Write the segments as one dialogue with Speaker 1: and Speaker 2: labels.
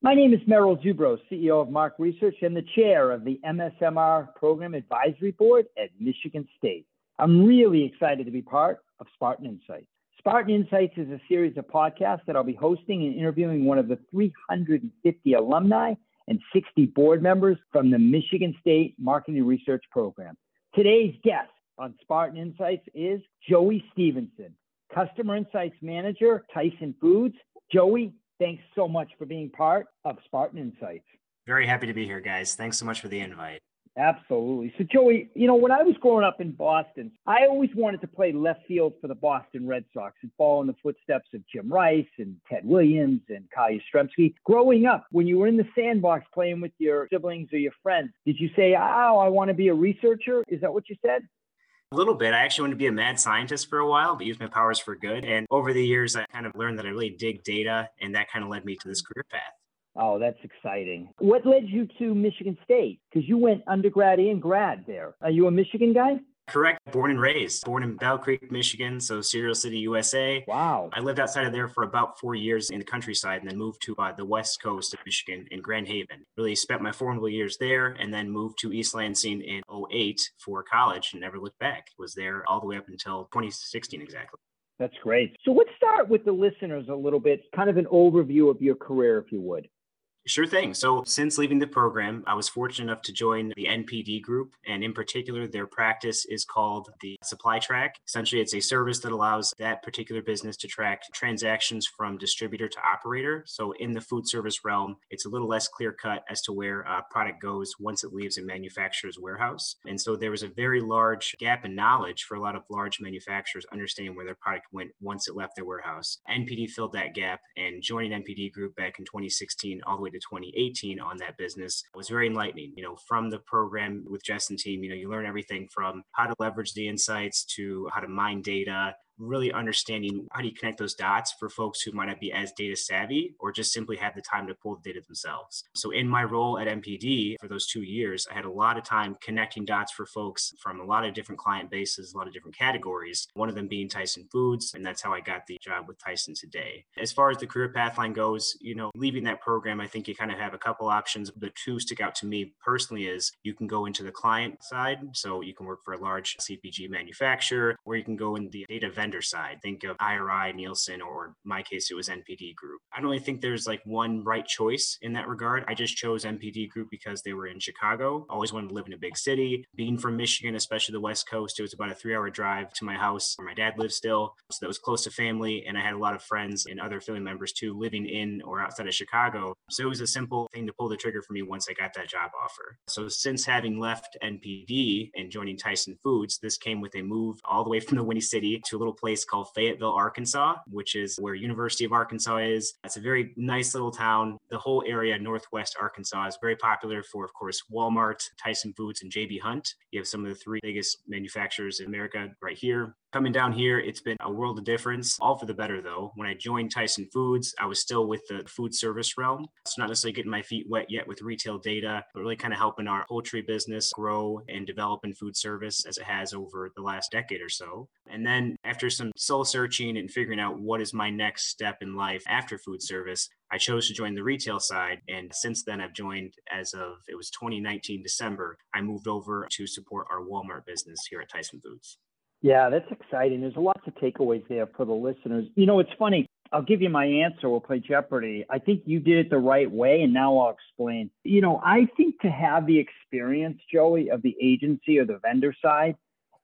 Speaker 1: My name is Merrill Dubrow, CEO of Mark Research and the chair of the MSMR Program Advisory Board at Michigan State. I'm really excited to be part of Spartan Insights. Spartan Insights is a series of podcasts that I'll be hosting and interviewing one of the 350 alumni and 60 board members from the Michigan State Marketing Research Program. Today's guest on Spartan Insights is Joey Stevenson, Customer Insights Manager, Tyson Foods. Joey, thanks so much for being part of Spartan Insights.
Speaker 2: Very happy to be here, guys. Thanks so much for the invite.
Speaker 1: Absolutely. So, Joey, you know, when I was growing up in Boston, I always wanted to play left field for the Boston Red Sox and follow in the footsteps of Jim Rice and Ted Williams and Carl Yastrzemski. Growing up, when you were in the sandbox playing with your siblings or your friends, did you say, oh, I want to be a researcher? Is that what you said?
Speaker 2: A little bit. I actually wanted to be a mad scientist for a while, but use my powers for good. And over the years, I kind of learned that I really dig data, and that kind of led me to this career path.
Speaker 1: Oh, that's exciting. What led you to Michigan State? Because you went undergrad and grad there. Are you a Michigan guy?
Speaker 2: Correct. Born and raised. Born in Battle Creek, Michigan, so Cereal City, USA.
Speaker 1: Wow.
Speaker 2: I lived outside of there for about four years in the countryside and then moved to uh, the west coast of Michigan in Grand Haven. Really spent my formative years there and then moved to East Lansing in 08 for college and never looked back. Was there all the way up until 2016 exactly.
Speaker 1: That's great. So let's start with the listeners a little bit, kind of an overview of your career, if you would.
Speaker 2: Sure thing. So, since leaving the program, I was fortunate enough to join the NPD group. And in particular, their practice is called the Supply Track. Essentially, it's a service that allows that particular business to track transactions from distributor to operator. So, in the food service realm, it's a little less clear cut as to where a product goes once it leaves a manufacturer's warehouse. And so, there was a very large gap in knowledge for a lot of large manufacturers understanding where their product went once it left their warehouse. NPD filled that gap, and joining NPD group back in 2016 all the way to 2018 on that business was very enlightening. You know, from the program with Jess and team, you know, you learn everything from how to leverage the insights to how to mine data really understanding how do you connect those dots for folks who might not be as data savvy or just simply have the time to pull the data themselves. So in my role at NPD for those two years, I had a lot of time connecting dots for folks from a lot of different client bases, a lot of different categories, one of them being Tyson Foods. And that's how I got the job with Tyson today. As far as the career pathline goes, you know, leaving that program, I think you kind of have a couple options. The two stick out to me personally is you can go into the client side. So you can work for a large CPG manufacturer, or you can go in the data vendor side. Think of IRI, Nielsen, or my case, it was NPD Group. I don't really think there's like one right choice in that regard. I just chose NPD Group because they were in Chicago. Always wanted to live in a big city. Being from Michigan, especially the West Coast, it was about a three hour drive to my house where my dad lives still. So that was close to family. And I had a lot of friends and other family members too living in or outside of Chicago. So it was a simple thing to pull the trigger for me once I got that job offer. So since having left NPD and joining Tyson Foods, this came with a move all the way from the Windy City to a little place called Fayetteville, Arkansas, which is where University of Arkansas is. It's a very nice little town. The whole area, Northwest Arkansas, is very popular for, of course, Walmart, Tyson Foods, and JB Hunt. You have some of the three biggest manufacturers in America right here. Coming down here, it's been a world of difference, all for the better though. When I joined Tyson Foods, I was still with the food service realm. So, not necessarily getting my feet wet yet with retail data, but really kind of helping our poultry business grow and develop in food service as it has over the last decade or so. And then, after some soul searching and figuring out what is my next step in life after food service, I chose to join the retail side. And since then, I've joined as of it was 2019 December. I moved over to support our Walmart business here at Tyson Foods.
Speaker 1: Yeah, that's exciting. There's lots of takeaways there for the listeners. You know, it's funny. I'll give you my answer. We'll play Jeopardy. I think you did it the right way, and now I'll explain. You know, I think to have the experience, Joey, of the agency or the vendor side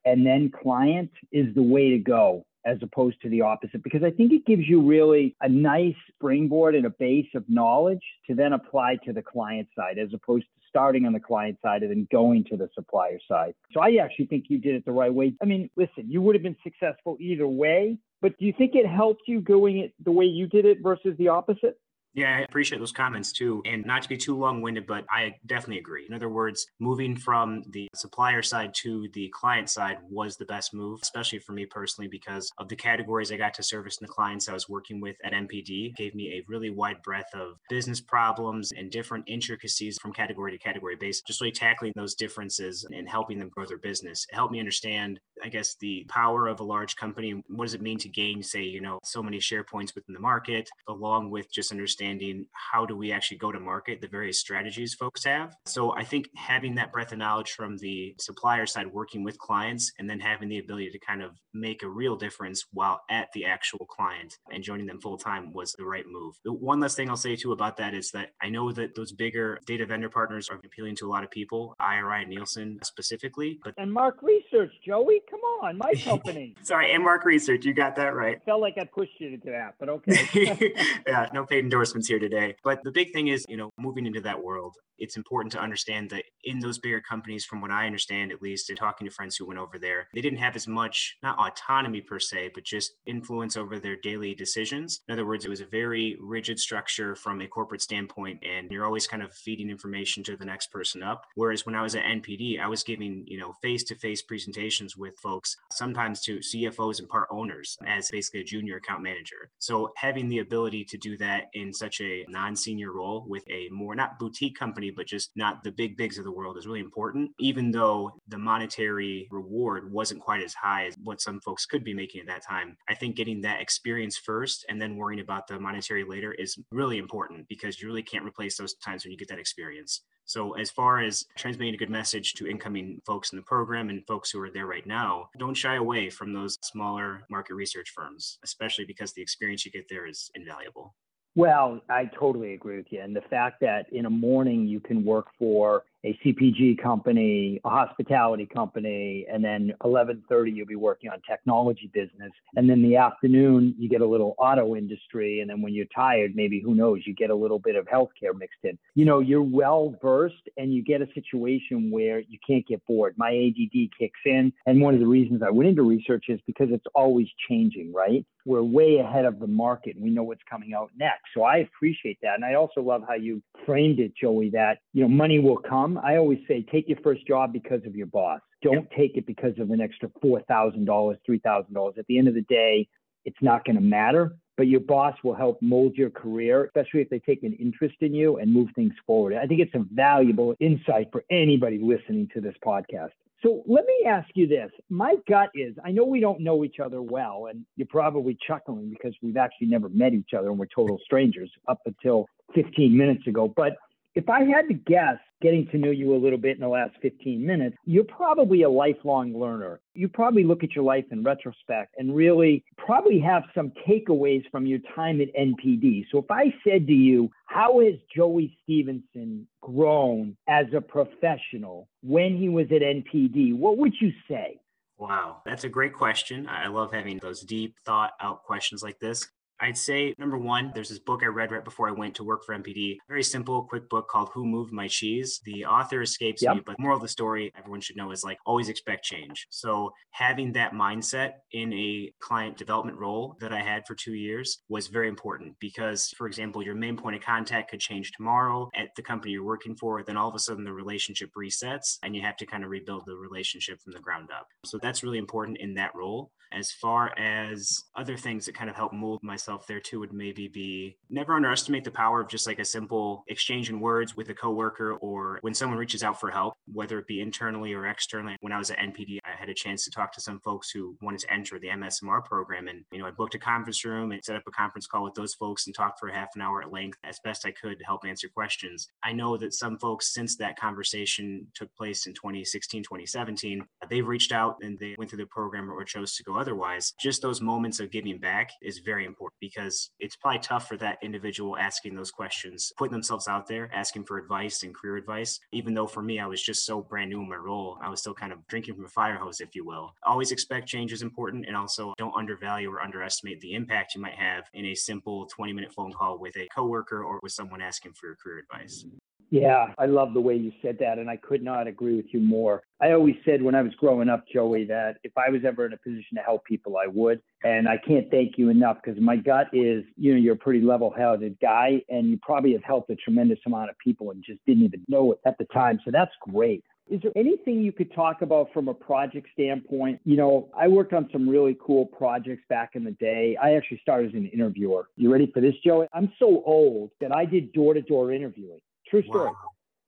Speaker 1: and then client is the way to go as opposed to the opposite because I think it gives you really a nice springboard and a base of knowledge to then apply to the client side as opposed to starting on the client side and then going to the supplier side. So I actually think you did it the right way. I mean, listen, you would have been successful either way, but do you think it helped you going it the way you did it versus the opposite?
Speaker 2: Yeah, I appreciate those comments too. And not to be too long winded, but I definitely agree. In other words, moving from the supplier side to the client side was the best move, especially for me personally, because of the categories I got to service and the clients I was working with at NPD gave me a really wide breadth of business problems and different intricacies from category to category based, just really tackling those differences and helping them grow their business. It helped me understand, I guess, the power of a large company. What does it mean to gain, say, you know, so many share points within the market, along with just understanding understanding how do we actually go to market, the various strategies folks have. So I think having that breadth of knowledge from the supplier side, working with clients, and then having the ability to kind of make a real difference while at the actual client and joining them full time was the right move. The one last thing I'll say too about that is that I know that those bigger data vendor partners are appealing to a lot of people, IRI and Nielsen specifically.
Speaker 1: But and Mark Research, Joey, come on, my company.
Speaker 2: Sorry, and Mark Research, you got that right.
Speaker 1: Felt like I pushed you into that, but okay.
Speaker 2: yeah, no paid endorsements here today. But the big thing is, you know, moving into that world, it's important to understand that in those bigger companies, from what I understand, at least, and talking to friends who went over there, they didn't have as much, not autonomy per se, but just influence over their daily decisions. In other words, it was a very rigid structure from a corporate standpoint, and you're always kind of feeding information to the next person up. Whereas when I was at NPD, I was giving, you know, face to face presentations with folks, sometimes to CFOs and part owners as basically a junior account manager. So having the ability to do that in such a non senior role with a more, not boutique company, but just not the big bigs of the world is really important, even though the monetary reward wasn't quite as high as what some folks could be making at that time. I think getting that experience first and then worrying about the monetary later is really important because you really can't replace those times when you get that experience. So, as far as transmitting a good message to incoming folks in the program and folks who are there right now, don't shy away from those smaller market research firms, especially because the experience you get there is invaluable.
Speaker 1: Well, I totally agree with you. And the fact that in a morning you can work for a CPG company, a hospitality company, and then 11:30 you'll be working on technology business, and then the afternoon you get a little auto industry, and then when you're tired, maybe who knows, you get a little bit of healthcare mixed in. You know, you're well versed, and you get a situation where you can't get bored. My ADD kicks in, and one of the reasons I went into research is because it's always changing, right? We're way ahead of the market. And we know what's coming out next, so I appreciate that, and I also love how you framed it, Joey. That you know, money will come I always say take your first job because of your boss. Don't take it because of an extra $4,000, $3,000. At the end of the day, it's not going to matter, but your boss will help mold your career, especially if they take an interest in you and move things forward. I think it's a valuable insight for anybody listening to this podcast. So let me ask you this. My gut is I know we don't know each other well, and you're probably chuckling because we've actually never met each other and we're total strangers up until 15 minutes ago. But if I had to guess, getting to know you a little bit in the last 15 minutes, you're probably a lifelong learner. You probably look at your life in retrospect and really probably have some takeaways from your time at NPD. So if I said to you, how has Joey Stevenson grown as a professional when he was at NPD? What would you say?
Speaker 2: Wow, that's a great question. I love having those deep thought out questions like this. I'd say number one, there's this book I read right before I went to work for NPD. Very simple, quick book called Who Moved My Cheese. The author escapes yep. me, but moral of the story, everyone should know is like always expect change. So having that mindset in a client development role that I had for two years was very important because, for example, your main point of contact could change tomorrow at the company you're working for. Then all of a sudden the relationship resets and you have to kind of rebuild the relationship from the ground up. So that's really important in that role. As far as other things that kind of help mold myself there too would maybe be never underestimate the power of just like a simple exchange in words with a coworker or when someone reaches out for help, whether it be internally or externally. When I was at NPD, I had a chance to talk to some folks who wanted to enter the MSMR program. And, you know, I booked a conference room and set up a conference call with those folks and talked for half an hour at length as best I could to help answer questions. I know that some folks since that conversation took place in 2016, 2017, they've reached out and they went through the program or chose to go otherwise, just those moments of giving back is very important because it's probably tough for that individual asking those questions, putting themselves out there, asking for advice and career advice. Even though for me, I was just so brand new in my role, I was still kind of drinking from a fire hose, if you will. Always expect change is important and also don't undervalue or underestimate the impact you might have in a simple 20 minute phone call with a coworker or with someone asking for your career advice.
Speaker 1: Yeah, I love the way you said that, and I could not agree with you more. I always said when I was growing up, Joey, that if I was ever in a position to help people, I would. And I can't thank you enough because my gut is, you know, you're a pretty level headed guy, and you probably have helped a tremendous amount of people and just didn't even know it at the time. So that's great. Is there anything you could talk about from a project standpoint? You know, I worked on some really cool projects back in the day. I actually started as an interviewer. You ready for this, Joey? I'm so old that I did door to door interviewing. True story. Wow.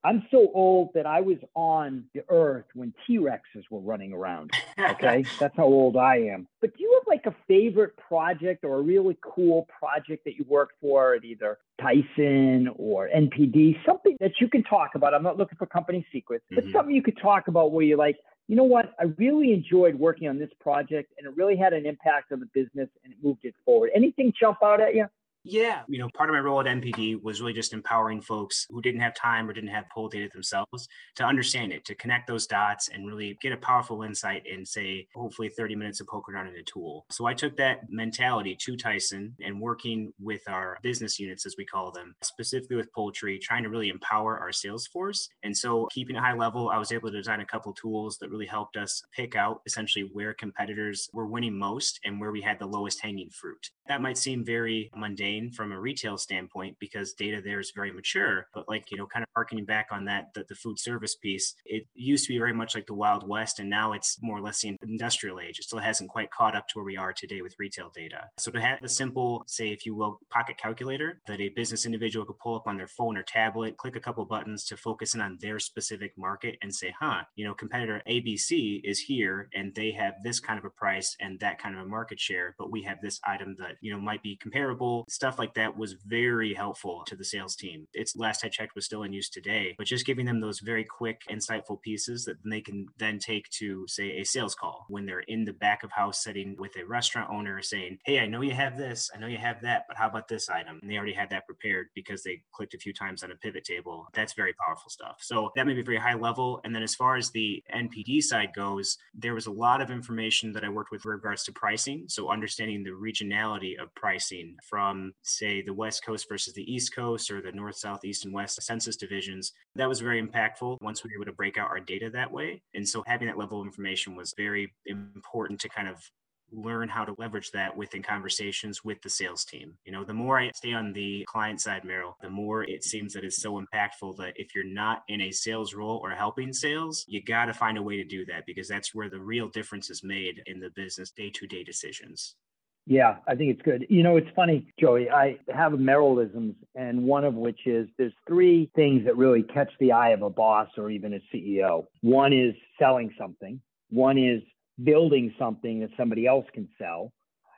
Speaker 1: I'm so old that I was on the earth when T Rexes were running around. Okay. That's how old I am. But do you have like a favorite project or a really cool project that you worked for at either Tyson or NPD? Something that you can talk about. I'm not looking for company secrets, but mm-hmm. something you could talk about where you're like, you know what? I really enjoyed working on this project and it really had an impact on the business and it moved it forward. Anything jump out at you?
Speaker 2: Yeah. You know, part of my role at NPD was really just empowering folks who didn't have time or didn't have poll data themselves to understand it, to connect those dots and really get a powerful insight in, say, hopefully 30 minutes of poking around in a tool. So I took that mentality to Tyson and working with our business units, as we call them, specifically with poultry, trying to really empower our sales force. And so keeping a high level, I was able to design a couple tools that really helped us pick out essentially where competitors were winning most and where we had the lowest hanging fruit. That might seem very mundane from a retail standpoint because data there is very mature. But like, you know, kind of harkening back on that, the, the food service piece, it used to be very much like the Wild West, and now it's more or less the industrial age. It still hasn't quite caught up to where we are today with retail data. So to have a simple, say, if you will, pocket calculator that a business individual could pull up on their phone or tablet, click a couple buttons to focus in on their specific market and say, huh, you know, competitor ABC is here and they have this kind of a price and that kind of a market share, but we have this item that, you know, might be comparable, stuff like that was very helpful to the sales team. It's last I checked was still in use today, but just giving them those very quick, insightful pieces that they can then take to, say, a sales call when they're in the back of house setting with a restaurant owner saying, Hey, I know you have this, I know you have that, but how about this item? And they already had that prepared because they clicked a few times on a pivot table. That's very powerful stuff. So that may be very high level. And then as far as the NPD side goes, there was a lot of information that I worked with regards to pricing. So understanding the regionality of pricing from say the West Coast versus the East Coast or the North, South, East, and West census divisions. That was very impactful once we were able to break out our data that way. And so having that level of information was very important to kind of learn how to leverage that within conversations with the sales team. You know, the more I stay on the client side, Merrill, the more it seems that it's so impactful that if you're not in a sales role or helping sales, you got to find a way to do that because that's where the real difference is made in the business day to day decisions.
Speaker 1: Yeah, I think it's good. You know, it's funny, Joey. I have Merrillisms, and one of which is there's three things that really catch the eye of a boss or even a CEO. One is selling something, one is building something that somebody else can sell,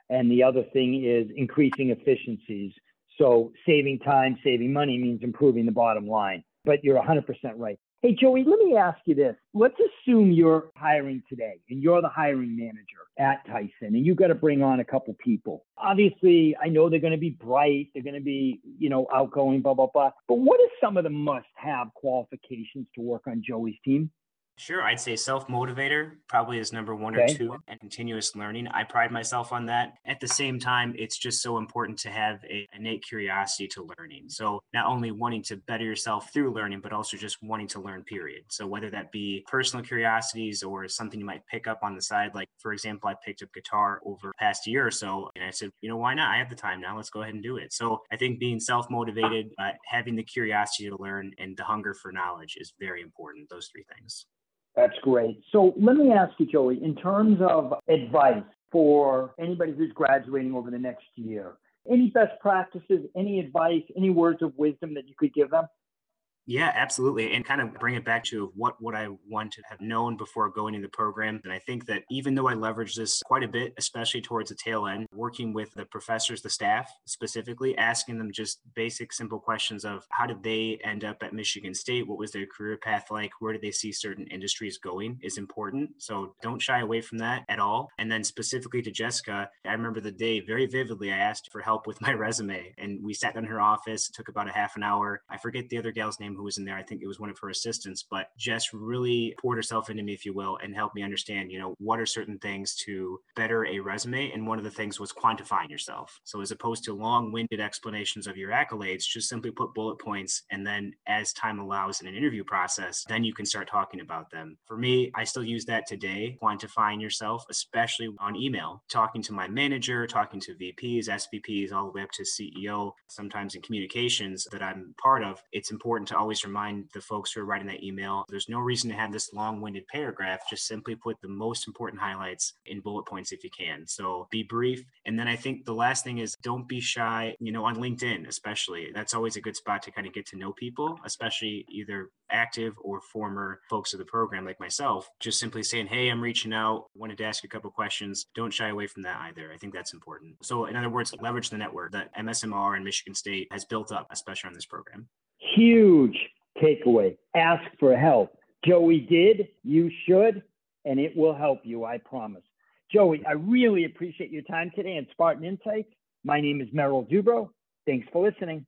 Speaker 1: and the other thing is increasing efficiencies. So saving time, saving money means improving the bottom line. But you're 100% right. Hey, Joey, let me ask you this. Let's assume you're hiring today and you're the hiring manager at Tyson and you've got to bring on a couple people. Obviously, I know they're going to be bright, they're going to be, you know, outgoing, blah, blah, blah. But what are some of the must have qualifications to work on Joey's team?
Speaker 2: Sure, I'd say self motivator probably is number one okay. or two, and continuous learning. I pride myself on that. At the same time, it's just so important to have a innate curiosity to learning. So not only wanting to better yourself through learning, but also just wanting to learn. Period. So whether that be personal curiosities or something you might pick up on the side, like for example, I picked up guitar over past year or so, and I said, you know, why not? I have the time now. Let's go ahead and do it. So I think being self motivated, uh, having the curiosity to learn, and the hunger for knowledge is very important. Those three things.
Speaker 1: That's great. So let me ask you, Joey, in terms of advice for anybody who's graduating over the next year, any best practices, any advice, any words of wisdom that you could give them?
Speaker 2: Yeah, absolutely. And kind of bring it back to what what I want to have known before going into the program. And I think that even though I leverage this quite a bit, especially towards the tail end, working with the professors, the staff specifically, asking them just basic, simple questions of how did they end up at Michigan State? What was their career path like? Where did they see certain industries going is important. So don't shy away from that at all. And then specifically to Jessica, I remember the day very vividly. I asked for help with my resume and we sat in her office, took about a half an hour. I forget the other gal's name who was in there. I think it was one of her assistants, but Jess really poured herself into me, if you will, and helped me understand, you know, what are certain things to better a resume. And one of the things was quantifying yourself. So as opposed to long winded explanations of your accolades, just simply put bullet points. And then as time allows in an interview process, then you can start talking about them. For me, I still use that today, quantifying yourself, especially on email, talking to my manager, talking to VPs, SVPs, all the way up to CEO, sometimes in communications that I'm part of. It's important to always remind the folks who are writing that email there's no reason to have this long winded paragraph. Just simply put the most important highlights in bullet points if you can. So be brief. And then I think the last thing is don't be shy, you know, on LinkedIn, especially. That's always a good spot to kind of get to know people, especially either active or former folks of the program like myself. Just simply saying, hey, I'm reaching out, wanted to ask a couple questions. Don't shy away from that either. I think that's important. So, in other words, leverage the network that MSMR and Michigan State has built up, especially on this program.
Speaker 1: Huge takeaway ask for help. Joey did, you should, and it will help you, I promise. Joey, I really appreciate your time today and Spartan Insights. My name is Merrill Dubrow. Thanks for listening.